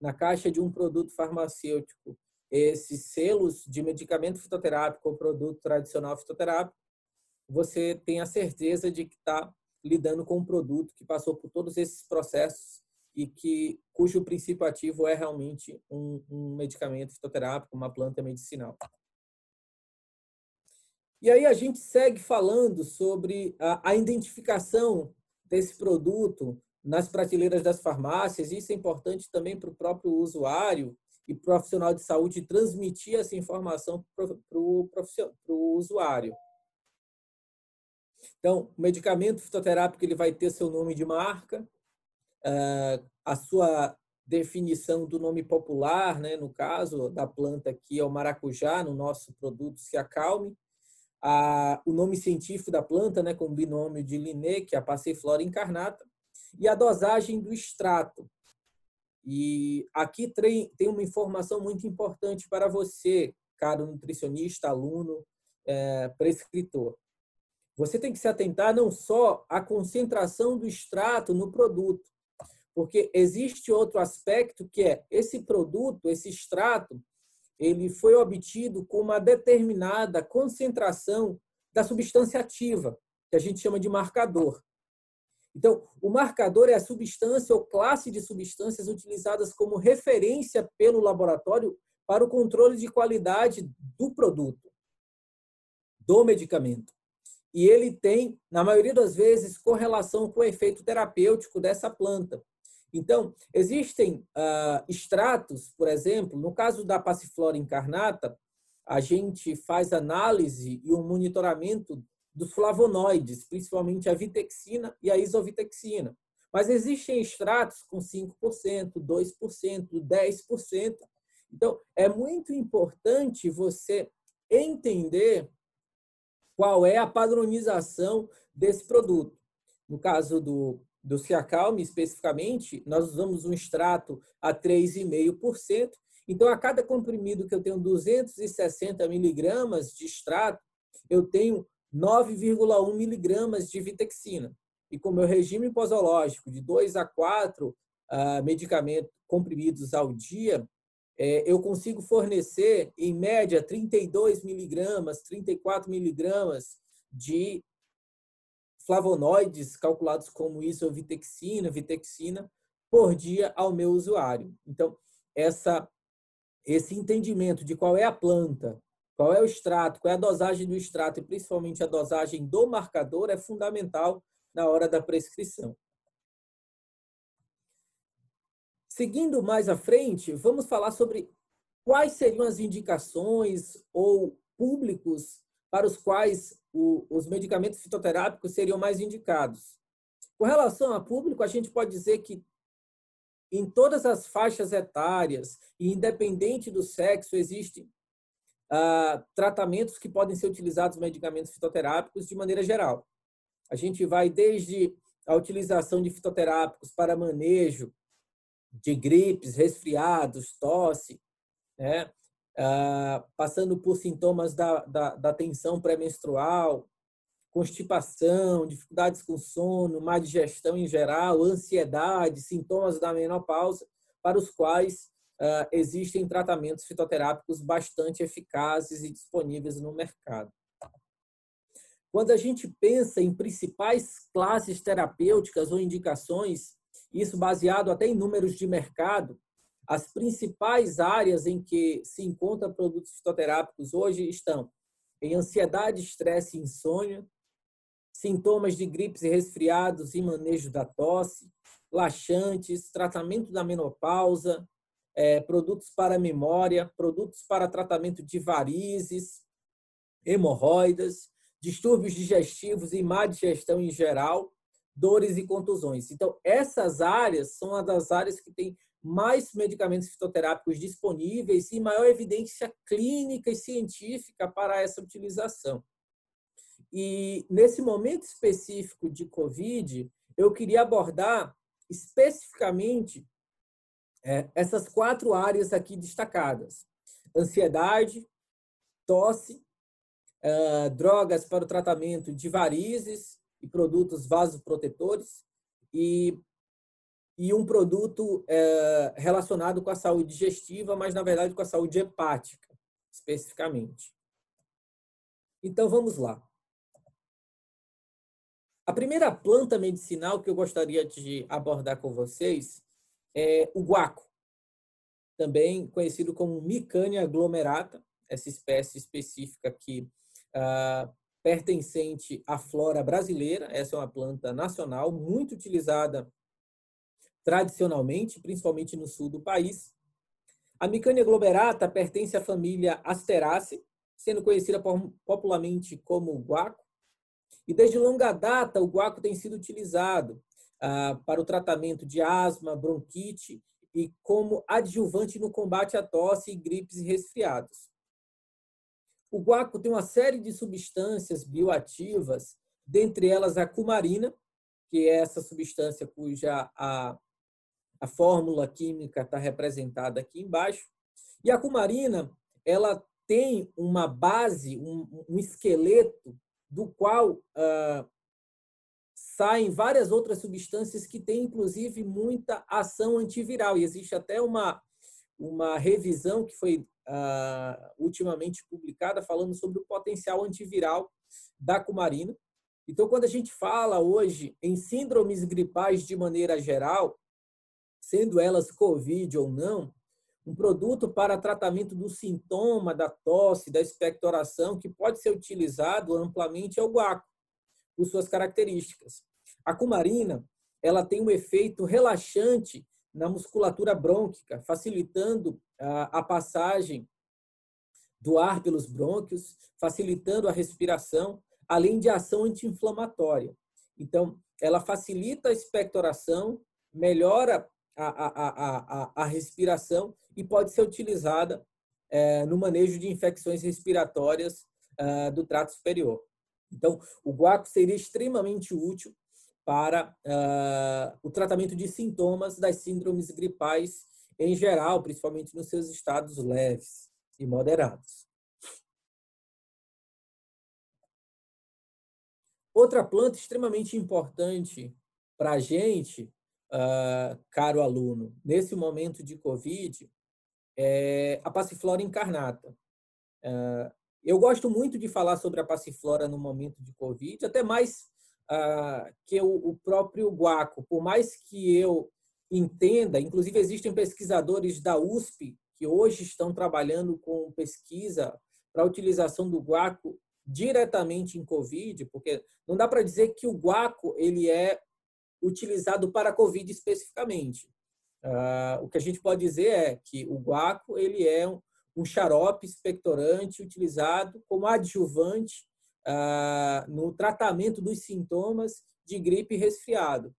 na caixa de um produto farmacêutico esses selos de medicamento fitoterápico ou produto tradicional fitoterápico, você tem a certeza de que está lidando com um produto que passou por todos esses processos e que cujo princípio ativo é realmente um, um medicamento fitoterápico, uma planta medicinal. E aí a gente segue falando sobre a, a identificação desse produto nas prateleiras das farmácias. Isso é importante também para o próprio usuário e profissional de saúde transmitir essa informação para o usuário. Então, o medicamento fitoterápico ele vai ter seu nome de marca, ah, a sua definição do nome popular, né? no caso da planta aqui é o maracujá, no nosso produto Se Acalme. A, o nome científico da planta, né, com o binômio de Linné, que é a Passiflora incarnata, e a dosagem do extrato. E aqui tem, uma informação muito importante para você, caro nutricionista, aluno, é, prescritor. Você tem que se atentar não só à concentração do extrato no produto, porque existe outro aspecto que é esse produto, esse extrato, ele foi obtido com uma determinada concentração da substância ativa, que a gente chama de marcador. Então, o marcador é a substância ou classe de substâncias utilizadas como referência pelo laboratório para o controle de qualidade do produto, do medicamento. E ele tem, na maioria das vezes, correlação com o efeito terapêutico dessa planta. Então, existem uh, extratos, por exemplo, no caso da passiflora incarnata, a gente faz análise e um monitoramento dos flavonoides, principalmente a vitexina e a isovitexina. Mas existem extratos com 5%, 2%, 10%. Então, é muito importante você entender qual é a padronização desse produto. No caso do do Ciacalme, especificamente, nós usamos um extrato a 3,5%. Então, a cada comprimido que eu tenho 260 miligramas de extrato, eu tenho 9,1 miligramas de vitexina. E com meu regime posológico de 2 a 4 uh, ah, medicamentos comprimidos ao dia, é, eu consigo fornecer, em média, 32 miligramas, 34 miligramas de flavonoides calculados como isovitexina, vitexina, por dia ao meu usuário. Então, essa, esse entendimento de qual é a planta, qual é o extrato, qual é a dosagem do extrato e principalmente a dosagem do marcador é fundamental na hora da prescrição. Seguindo mais à frente, vamos falar sobre quais seriam as indicações ou públicos para os quais o, os medicamentos fitoterápicos seriam mais indicados. Com relação a público, a gente pode dizer que em todas as faixas etárias e independente do sexo, existem tratamentos que podem ser utilizados medicamentos fitoterápicos de maneira geral. A gente vai desde a utilização de fitoterápicos para manejo de gripes, resfriados, tosse, né? Ah, passando por sintomas da, da, da tensão pré-menstrual, constipação, dificuldades com sono, má digestão em geral, ansiedade, sintomas da menopausa, para os quais uh, existem tratamentos fitoterápicos bastante eficazes e disponíveis no mercado. Quando a gente pensa em principais classes terapêuticas ou indicações, isso baseado até em números de mercado, as principais áreas em que se encontram produtos fitoterápicos hoje estão em ansiedade, estresse e insônia, sintomas de gripes e resfriados e manejo da tosse, laxantes, tratamento da menopausa, é, produtos para memória, produtos para tratamento de varizes, hemorroidas, distúrbios digestivos e má digestão em geral, dores e contusões. Então, essas áreas são uma das áreas que têm mais medicamentos fitoterápicos disponíveis e maior evidência clínica e científica para essa utilização. E nesse momento específico de COVID, eu queria abordar especificamente é, essas quatro áreas aqui destacadas: ansiedade, tosse, é, drogas para o tratamento de varizes e produtos vasoprotetores e e um produto é, relacionado com a saúde digestiva, mas na verdade com a saúde hepática, especificamente. Então vamos lá. A primeira planta medicinal que eu gostaria de abordar com vocês é o guaco, também conhecido como Micânia aglomerata, essa espécie específica aqui uh, pertencente à flora brasileira. Essa é uma planta nacional muito utilizada tradicionalmente, principalmente no sul do país. A Micânia globerata pertence à família Asteraceae, sendo conhecida popularmente como guaco. E desde longa data, o guaco tem sido utilizado ah, para o tratamento de asma, bronquite e como adjuvante no combate à tosse, gripes e resfriados. O guaco tem uma série de substâncias bioativas, dentre elas a cumarina, que é essa substância cuja a, a fórmula química está representada aqui embaixo. E a cumarina, ela tem uma base, um, um esqueleto do qual uh, saem várias outras substâncias que têm, inclusive, muita ação antiviral. E existe até uma, uma revisão que foi uh, ultimamente publicada falando sobre o potencial antiviral da cumarina. Então, quando a gente fala hoje em síndromes gripais de maneira geral, sendo elas COVID ou não, um produto para tratamento do sintoma da tosse, da expectoração, que pode ser utilizado amplamente é o guaco, por suas características. A cumarina, ela tem um efeito relaxante na musculatura brônquica, facilitando a, passagem do ar pelos brônquios, facilitando a respiração, além de ação anti-inflamatória. Então, ela facilita a expectoração, melhora a, a, a, a, respiração e pode ser utilizada é, no manejo de infecções respiratórias é, do trato superior. Então, o guaco seria extremamente útil para é, o tratamento de sintomas das síndromes gripais em geral, principalmente nos seus estados leves e moderados. Outra planta extremamente importante para a gente uh, caro aluno, nesse momento de Covid, é a passiflora incarnata. Uh, eu gosto muito de falar sobre a passiflora no momento de Covid, até mais uh, que o, o próprio guaco. Por mais que eu entenda, inclusive existem pesquisadores da USP que hoje estão trabalhando com pesquisa para a utilização do guaco diretamente em COVID, porque não dá para dizer que o guaco ele é utilizado para COVID especificamente. Uh, o que a gente pode dizer é que o guaco ele é um, um xarope expectorante utilizado como adjuvante uh, no tratamento dos sintomas de gripe e resfriado.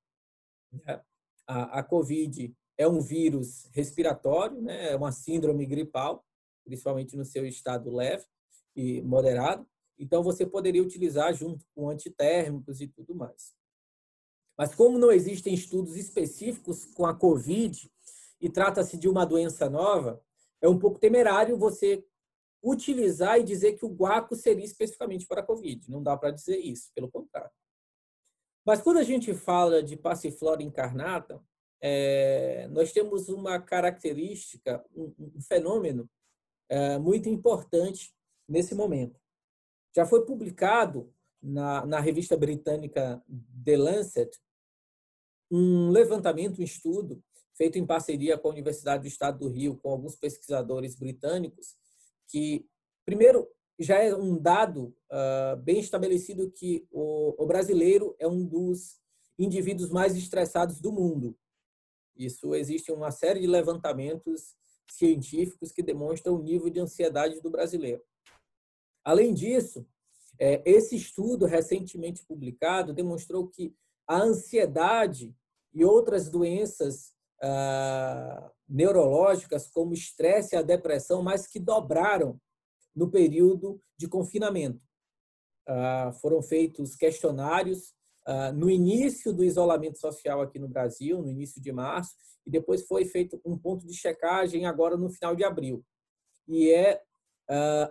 Né? A, a COVID é um vírus respiratório, né? é uma síndrome gripal, principalmente no seu estado leve e moderado. Então, você poderia utilizar junto com antitérmicos e tudo mais. Mas como não existem estudos específicos com a COVID e trata-se de uma doença nova, é um pouco temerário você utilizar e dizer que o guaco seria especificamente para a COVID. Não dá para dizer isso, pelo contrário. Mas quando a gente fala de passiflora incarnata, é, nós temos uma característica, um, um fenômeno é, muito importante nesse momento. Já foi publicado na, na revista britânica The Lancet um levantamento, um estudo feito em parceria com a Universidade do Estado do Rio, com alguns pesquisadores britânicos, que, primeiro, já é um dado uh, bem estabelecido que o, o, brasileiro é um dos indivíduos mais estressados do mundo. Isso existe uma série de levantamentos científicos que demonstram o nível de ansiedade do brasileiro. Além disso, é, esse estudo recentemente publicado demonstrou que a ansiedade e outras doenças ah, neurológicas, como o estresse e a depressão, mas que dobraram no período de confinamento. Ah, foram feitos questionários ah, no início do isolamento social aqui no Brasil, no início de março, e depois foi feito um ponto de checagem agora no final de abril. E é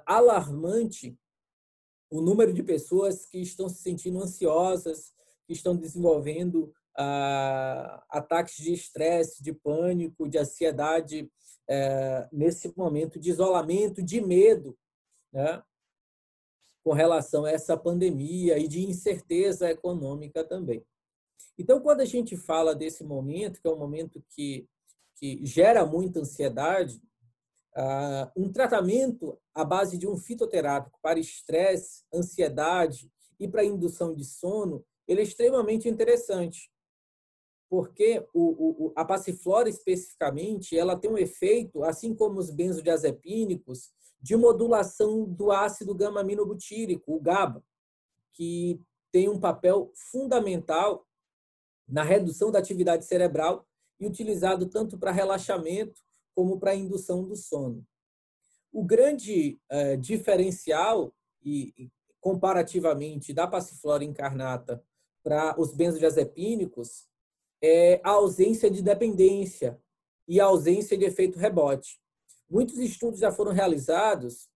alarmante o número de pessoas que estão se sentindo ansiosas, que estão desenvolvendo ah, ataques de estresse, de pânico, de ansiedade eh, nesse momento de isolamento, de medo, né, com relação a essa pandemia e de incerteza econômica também. Então, quando a gente fala desse momento, que é um momento que, que gera muita ansiedade, ah, um tratamento à base de um fitoterápico para estresse, ansiedade e para indução de sono, ele é extremamente interessante porque o, o, a passiflora especificamente ela tem um efeito, assim como os benzodiazepínicos, de modulação do ácido gama-aminobutírico, o GABA, que tem um papel fundamental na redução da atividade cerebral e utilizado tanto para relaxamento como para indução do sono. O grande uh, diferencial e comparativamente da passiflora incarnata para os benzodiazepínicos é a ausência de dependência e a ausência de efeito rebote. Muitos estudos já foram realizados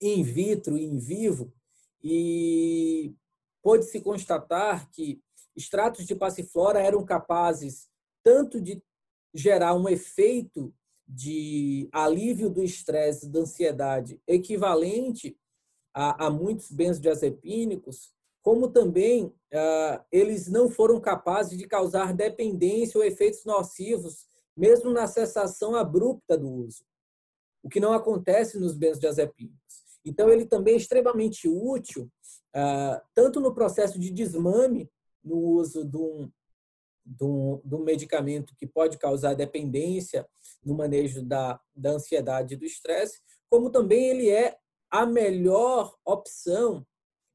in vitro e in vivo e pôde-se constatar que extratos de passiflora eram capazes tanto de gerar um efeito de alívio do estresse, da ansiedade, equivalente a, a muitos benzodiazepínicos, como também ah, eles não foram capazes de causar dependência ou efeitos nocivos, mesmo na cessação abrupta do uso, o que não acontece nos benzodiazepínicos. Então, ele também é extremamente útil, ah, tanto no processo de desmame, no uso de um, de um, de um medicamento que pode causar dependência no manejo da, da ansiedade e do estresse, como também ele é a melhor opção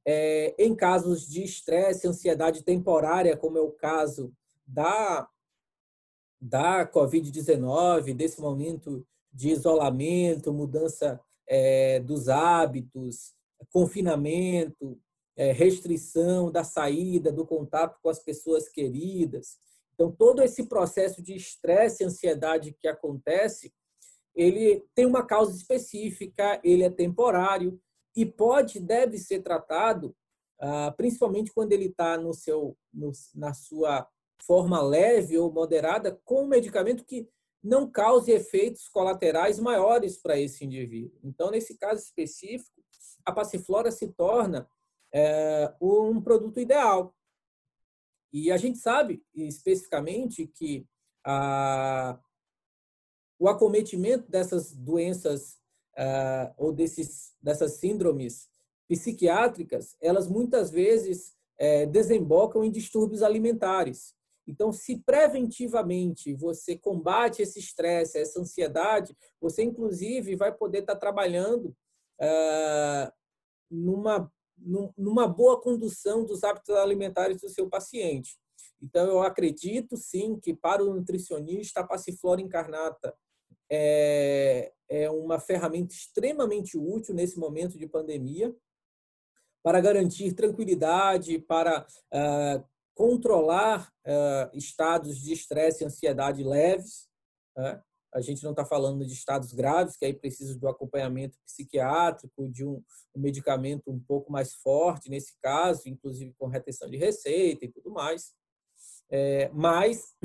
é, em casos de estresse, ansiedade temporária, como é o caso da, da Covid-19, desse momento de isolamento, mudança é, dos hábitos, confinamento, é, restrição da saída, do contato com as pessoas queridas. Então, todo esse processo de estresse e ansiedade que acontece, ele tem uma causa específica, ele é temporário e pode, deve ser tratado, ah, principalmente quando ele está no seu, no, na sua forma leve ou moderada, com um medicamento que não cause efeitos colaterais maiores para esse indivíduo. Então, nesse caso específico, a passiflora se torna é, um produto ideal. E a gente sabe especificamente que a, o acometimento dessas doenças uh, ou desses, dessas síndromes psiquiátricas, elas muitas vezes é, desembocam em distúrbios alimentares. Então, se preventivamente você combate esse estresse, essa ansiedade, você inclusive vai poder estar trabalhando uh, numa numa boa condução dos hábitos alimentares do seu paciente. Então, eu acredito sim que para o nutricionista a passiflora incarnata é, é uma ferramenta extremamente útil nesse momento de pandemia para garantir tranquilidade, para uh, controlar uh, estados de estresse e ansiedade leves. Uh, a gente não está falando de estados graves, que aí precisa do acompanhamento psiquiátrico, de um, um, medicamento um pouco mais forte nesse caso, inclusive com retenção de receita e tudo mais. É, mas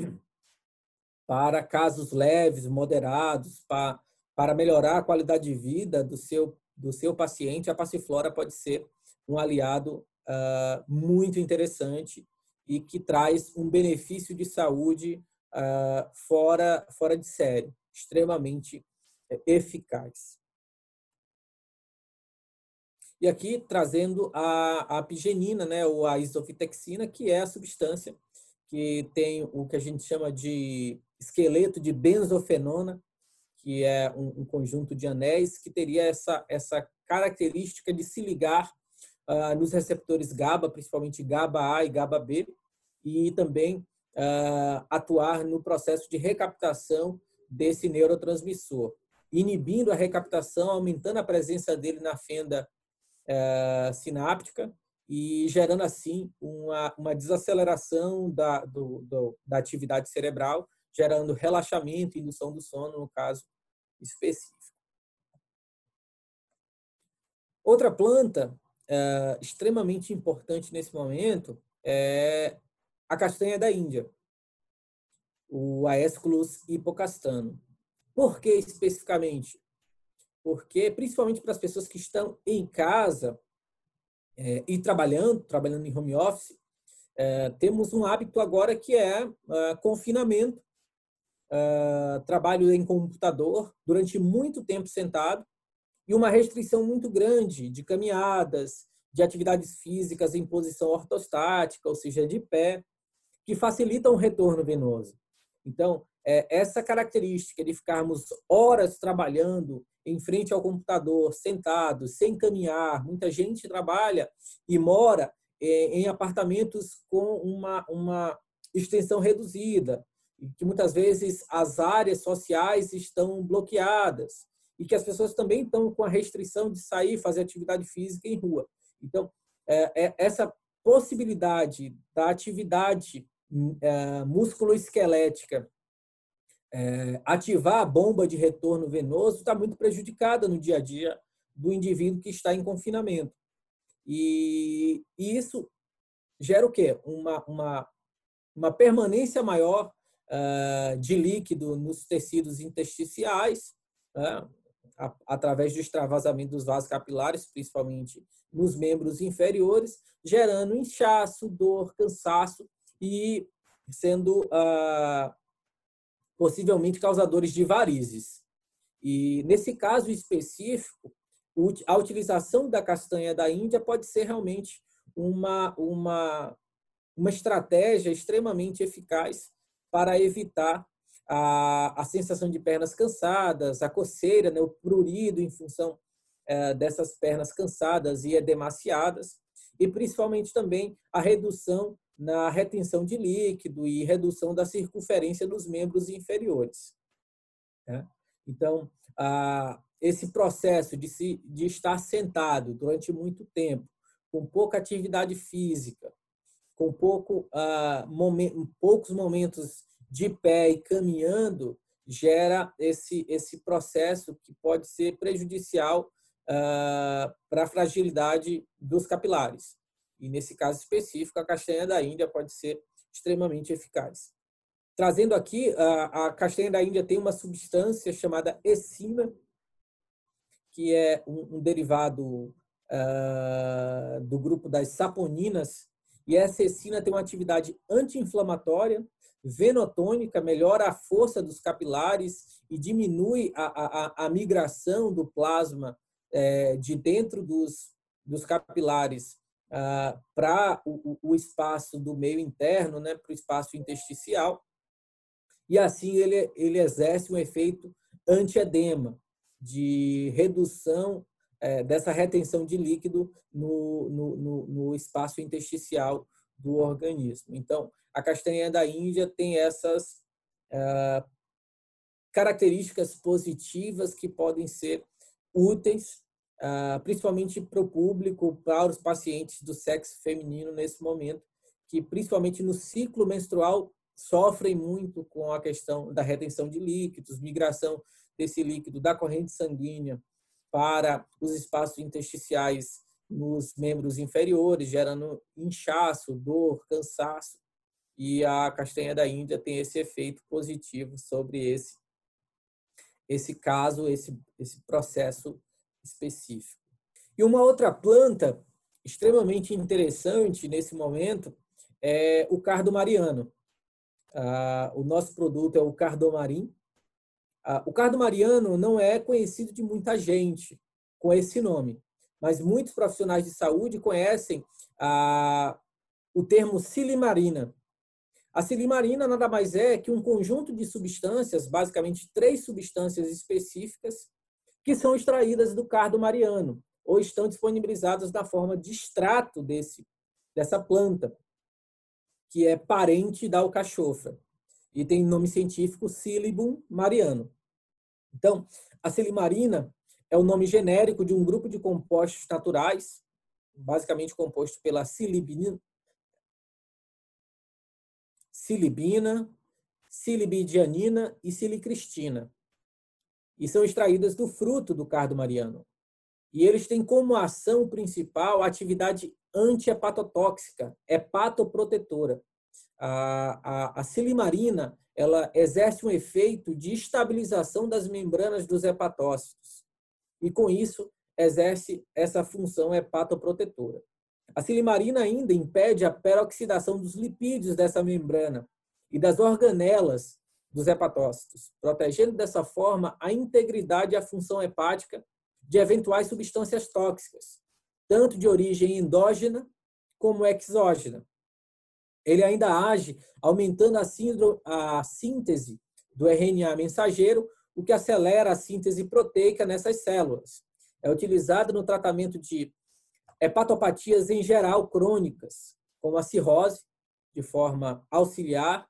para casos leves, moderados, para, para melhorar a qualidade de vida do seu, do seu paciente, a passiflora pode ser um aliado uh, muito interessante e que traz um benefício de saúde uh, fora, fora de série extremamente é, eficaz. E aqui trazendo a, apigenina, né, ou a isofitexina, que é a substância que tem o que a gente chama de esqueleto de benzofenona, que é um, um conjunto de anéis que teria essa, essa característica de se ligar uh, nos receptores GABA, principalmente GABA-A e GABA-B, e também uh, atuar no processo de recaptação desse neurotransmissor, inibindo a recaptação, aumentando a presença dele na fenda é, sináptica e gerando assim uma, uma desaceleração da, do, do, da atividade cerebral, gerando relaxamento e indução do sono, no caso específico. Outra planta é, extremamente importante nesse momento é a castanha da Índia o Aesculus hipocastano. Por que especificamente? Porque, principalmente para as pessoas que estão em casa é, e trabalhando, trabalhando em home office, é, temos um hábito agora que é, é confinamento, é, trabalho em computador durante muito tempo sentado e uma restrição muito grande de caminhadas, de atividades físicas em posição ortostática, ou seja, de pé, que facilitam o retorno venoso. Então, é, essa característica de ficarmos horas trabalhando em frente ao computador, sentados, sem caminhar, muita gente trabalha e mora é, em apartamentos com uma, uma extensão reduzida. e que muitas vezes as áreas sociais estão bloqueadas e que as pessoas também estão com a restrição de sair fazer atividade física em rua. Então, é, é, essa possibilidade da atividade é, musculoesquelética é, ativar a bomba de retorno venoso está muito prejudicada no dia a dia do indivíduo que está em confinamento. E, e isso gera o quê? Uma, uma, uma permanência maior uh, de líquido nos tecidos intersticiais, uh, a, através do extravasamento dos vasos capilares, principalmente nos membros inferiores, gerando inchaço, dor, cansaço e sendo uh, possivelmente causadores de varizes. E nesse caso específico, a utilização da castanha da Índia pode ser realmente uma, uma, uma estratégia extremamente eficaz para evitar a, a sensação de pernas cansadas, a coceira, né, o prurido em função é, dessas pernas cansadas e edemaciadas, e principalmente também a redução na retenção de líquido e redução da circunferência dos membros inferiores. Né? Então, esse processo de, se, de estar sentado durante muito tempo, com pouca atividade física, com pouco, uh, momen poucos momentos de pé e caminhando, gera esse, esse processo que pode ser prejudicial uh, para a fragilidade dos capilares. E nesse caso específico, a castanha da Índia pode ser extremamente eficaz. Trazendo aqui, a, castanha da Índia tem uma substância chamada essina, que é um, derivado uh, do grupo das saponinas, e essa essina tem uma atividade anti-inflamatória, venotônica, melhora a força dos capilares e diminui a, a, a migração do plasma é, de dentro dos, dos capilares uh, para o, o, espaço do meio interno, né, para o espaço intersticial, e assim ele, ele exerce um efeito antiedema, de redução é, dessa retenção de líquido no, no, no, no, espaço intersticial do organismo. Então, a castanha da Índia tem essas é, características positivas que podem ser úteis, é, principalmente para o público, para os pacientes do sexo feminino nesse momento, que principalmente no ciclo menstrual sofrem muito com a questão da retenção de líquidos, migração desse líquido da corrente sanguínea para os espaços intersticiais nos membros inferiores, gerando inchaço, dor, cansaço. E a castanha da Índia tem esse efeito positivo sobre esse esse caso, esse esse processo específico. E uma outra planta extremamente interessante nesse momento é o cardomariano. Ah, o nosso produto é o cardomarim, ah, o Cardo Mariano não é conhecido de muita gente com esse nome, mas muitos profissionais de saúde conhecem ah, o termo silimarina. A silimarina nada mais é que um conjunto de substâncias, basicamente três substâncias específicas, que são extraídas do cardo mariano ou estão disponibilizadas na forma de extrato desse, dessa planta, que é parente da alcachofra e tem nome científico Silibum mariano. Então, a silimarina é o nome genérico de um grupo de compostos naturais, basicamente composto pela silibina, silibina, silibidianina e silicristina. E são extraídas do fruto do cardo mariano. E eles têm como ação principal a atividade antihepatotóxica, hepatoprotetora a, a, a silimarina ela exerce um efeito de estabilização das membranas dos hepatócitos e, com isso, exerce essa função hepatoprotetora. A silimarina ainda impede a peroxidação dos lipídios dessa membrana e das organelas dos hepatócitos, protegendo dessa forma a integridade e a função hepática de eventuais substâncias tóxicas, tanto de origem endógena como exógena, ele ainda age aumentando a, síntese do RNA mensageiro, o que acelera a síntese proteica nessas células. É utilizado no tratamento de hepatopatias em geral crônicas, como a cirrose, de forma auxiliar,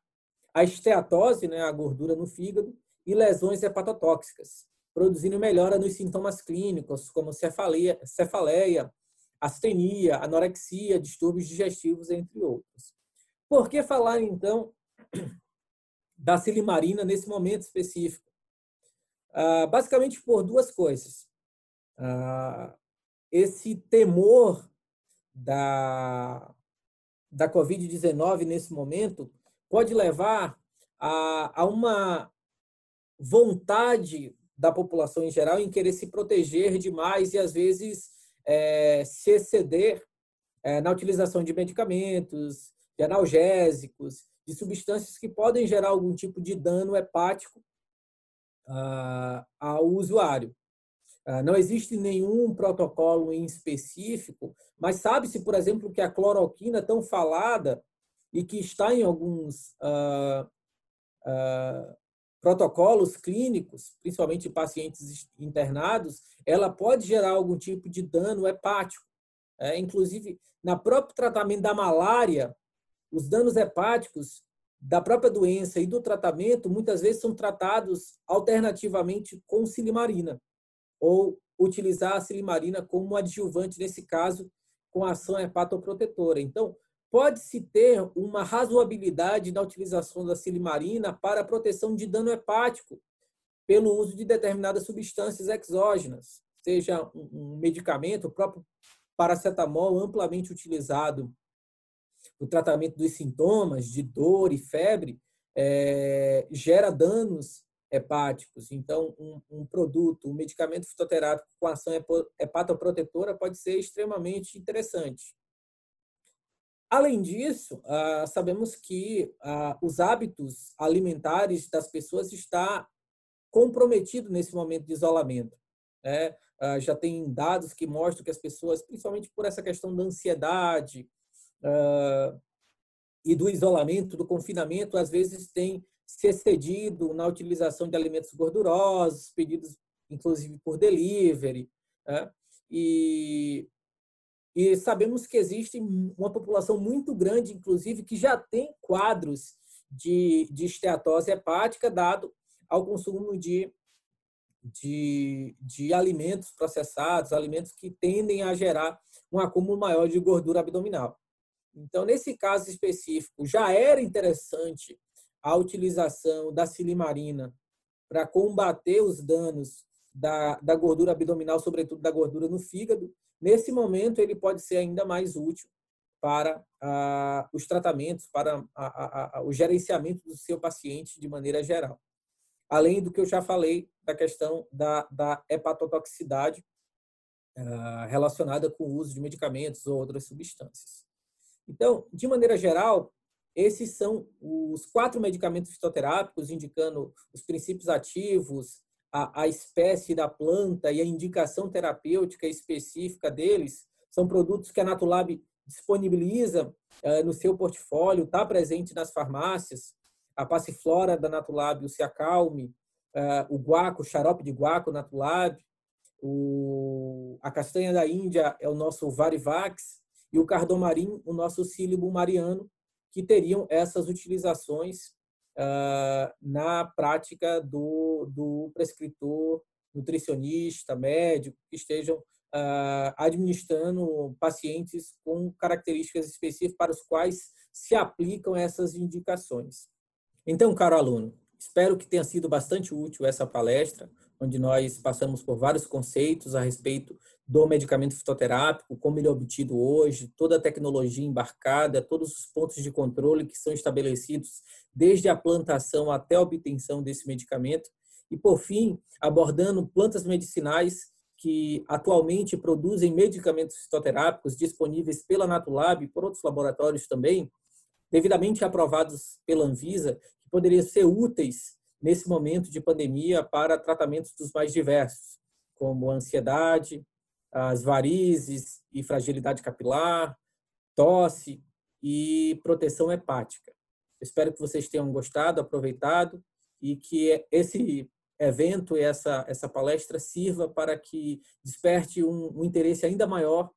a esteatose, né, a gordura no fígado, e lesões hepatotóxicas, produzindo melhora nos sintomas clínicos, como cefaleia, cefaleia astenia, anorexia, distúrbios digestivos, entre outros. Por que falar, então, <clears throat> da silimarina nesse momento específico? Ah, basicamente por duas coisas. Ah, esse temor da, da Covid-19 nesse momento pode levar a, a uma vontade da população em geral em querer se proteger demais e, às vezes, é, se exceder é, na utilização de medicamentos, de analgésicos, de substâncias que podem gerar algum tipo de dano hepático ah, ao usuário. Ah, não existe nenhum protocolo em específico, mas sabe-se, por exemplo, que a cloroquina tão falada e que está em alguns uh, uh, protocolos clínicos, principalmente em pacientes internados, ela pode gerar algum tipo de dano hepático. É, inclusive, na próprio tratamento da malária, os danos hepáticos da própria doença e do tratamento muitas vezes são tratados alternativamente com silimarina ou utilizar a silimarina como adjuvante nesse caso com ação hepatoprotetora. Então, pode-se ter uma razoabilidade na utilização da silimarina para proteção de dano hepático pelo uso de determinadas substâncias exógenas, seja um medicamento, o próprio paracetamol, amplamente utilizado no tratamento dos sintomas de dor e febre, é, gera danos hepáticos. Então, um, um, produto, um medicamento fitoterápico com ação hepatoprotetora pode ser extremamente interessante. Além disso, ah, sabemos que ah, os hábitos alimentares das pessoas está comprometido nesse momento de isolamento. Né? Ah, já tem dados que mostram que as pessoas, principalmente por essa questão da ansiedade e do isolamento, do confinamento, às vezes têm se excedido na utilização de alimentos gordurosos, pedidos inclusive por delivery. Né? E e sabemos que existe uma população muito grande, inclusive, que já tem quadros de, de esteatose hepática dado ao consumo de, de, de alimentos processados, alimentos que tendem a gerar um acúmulo maior de gordura abdominal. Então, nesse caso específico, já era interessante a utilização da silimarina para combater os danos da, da gordura abdominal, sobretudo da gordura no fígado, Nesse momento, ele pode ser ainda mais útil para ah, os tratamentos, para a, a, o gerenciamento do seu paciente de maneira geral. Além do que eu já falei da questão da, da hepatotoxicidade ah, relacionada com o uso de medicamentos ou outras substâncias. Então, de maneira geral, esses são os quatro medicamentos fitoterápicos, indicando os princípios ativos, a, a espécie da planta e a indicação terapêutica específica deles são produtos que a Natulab disponibiliza uh, no seu portfólio, está presente nas farmácias. A passiflora da Natulab, o Ciacalme, uh, o guaco, o xarope de guaco Natulab, o, a castanha da Índia é o nosso Varivax e o cardomarim, o nosso sílibo mariano, que teriam essas utilizações uh, na prática do, do prescritor, nutricionista, médico, que estejam uh, administrando pacientes com características específicas para os quais se aplicam essas indicações. Então, caro aluno, espero que tenha sido bastante útil essa palestra, onde nós passamos por vários conceitos a respeito do medicamento fitoterápico, como ele é obtido hoje, toda a tecnologia embarcada, todos os pontos de controle que são estabelecidos desde a plantação até a obtenção desse medicamento. E, por fim, abordando plantas medicinais que atualmente produzem medicamentos fitoterápicos disponíveis pela Natulab e por outros laboratórios também, devidamente aprovados pela Anvisa, que poderiam ser úteis nesse momento de pandemia para tratamentos dos mais diversos, como ansiedade, as varizes e fragilidade capilar, tosse e proteção hepática. Espero que vocês tenham gostado, aproveitado e que esse evento essa, essa palestra sirva para que desperte um, um interesse ainda maior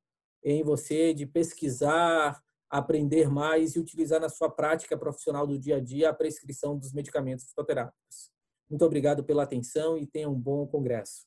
em você de pesquisar aprender mais e utilizar na sua prática profissional do dia a dia a prescrição dos medicamentos fitoterápicos. Muito obrigado pela atenção e tenha um bom congresso.